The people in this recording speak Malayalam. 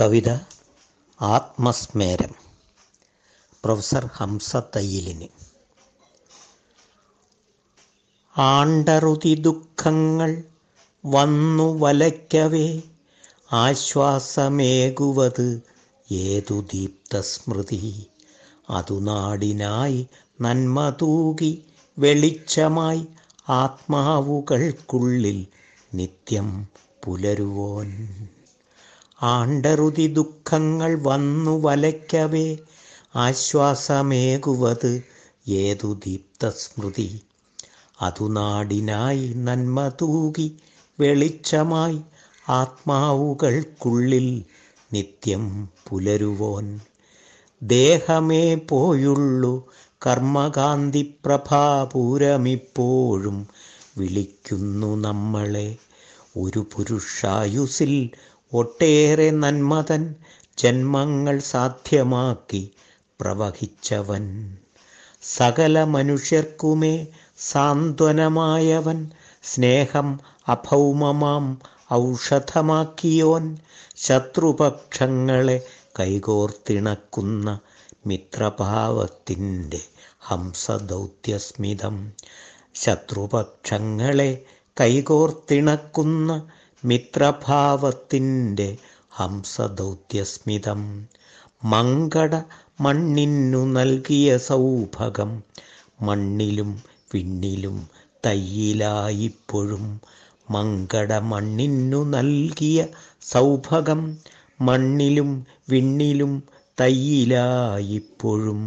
കവിത ആത്മസ്മേരം. പ്രൊഫസർ ഹംസ തയ്യലിന് ആണ്ടറുതി ദുഃഖങ്ങൾ വന്നു വലയ്ക്കവേ ആശ്വാസമേകുവത് ഏതു ദീപ്തസ്മൃതി? അതു നാടിനായി നന്മ തൂകി വെളിച്ചമായി ആത്മാവുകൾക്കുള്ളിൽ നിത്യം പുലരുവോൻ. ആണ്ടറുതി ദുഃഖങ്ങൾ വന്നു വലയ്ക്കവേ ആശ്വാസമേകുവത് ഏതു ദീപ്തസ്മൃതി. അതു നാടിനായി നന്മ തൂകി വെളിച്ചമായി ആത്മാവുകൾക്കുള്ളിൽ നിത്യം പുലരുവോൻ. ദേഹമേ പോയുള്ളു കർമ്മകാന്തി പ്രഭാപൂരമിപ്പോഴും വിളിക്കുന്നു നമ്മളെ. ഒരു പുരുഷായുസിൽ ഒട്ടേറെ നന്മതൻ ജന്മങ്ങൾ സാധ്യമാക്കി പ്രവഹിച്ചവൻ. സകല മനുഷ്യർക്കുമേ സാന്ത്വനമായവൻ. സ്നേഹം അഭൗമമാം ഔഷധമാക്കിയോൻ. ശത്രുപക്ഷങ്ങളെ കൈകോർത്തിണക്കുന്ന മിത്രഭാവത്തിന്റെ ഹംസദൗത്യസ്മിതം. ശത്രുപക്ഷങ്ങളെ കൈകോർത്തിണക്കുന്ന മിത്രഭാവത്തിന്റെ ഹംസദൗത്യസ്മിതം. മങ്കട മണ്ണിനു നൽകിയ സൗഭകം മണ്ണിലും വിണ്ണിലും തയ്യിലായിപ്പോഴും മങ്കട മണ്ണിനു നൽകിയ സൗഭകം മണ്ണിലും വിണ്ണിലും തയ്യിലായിപ്പോഴും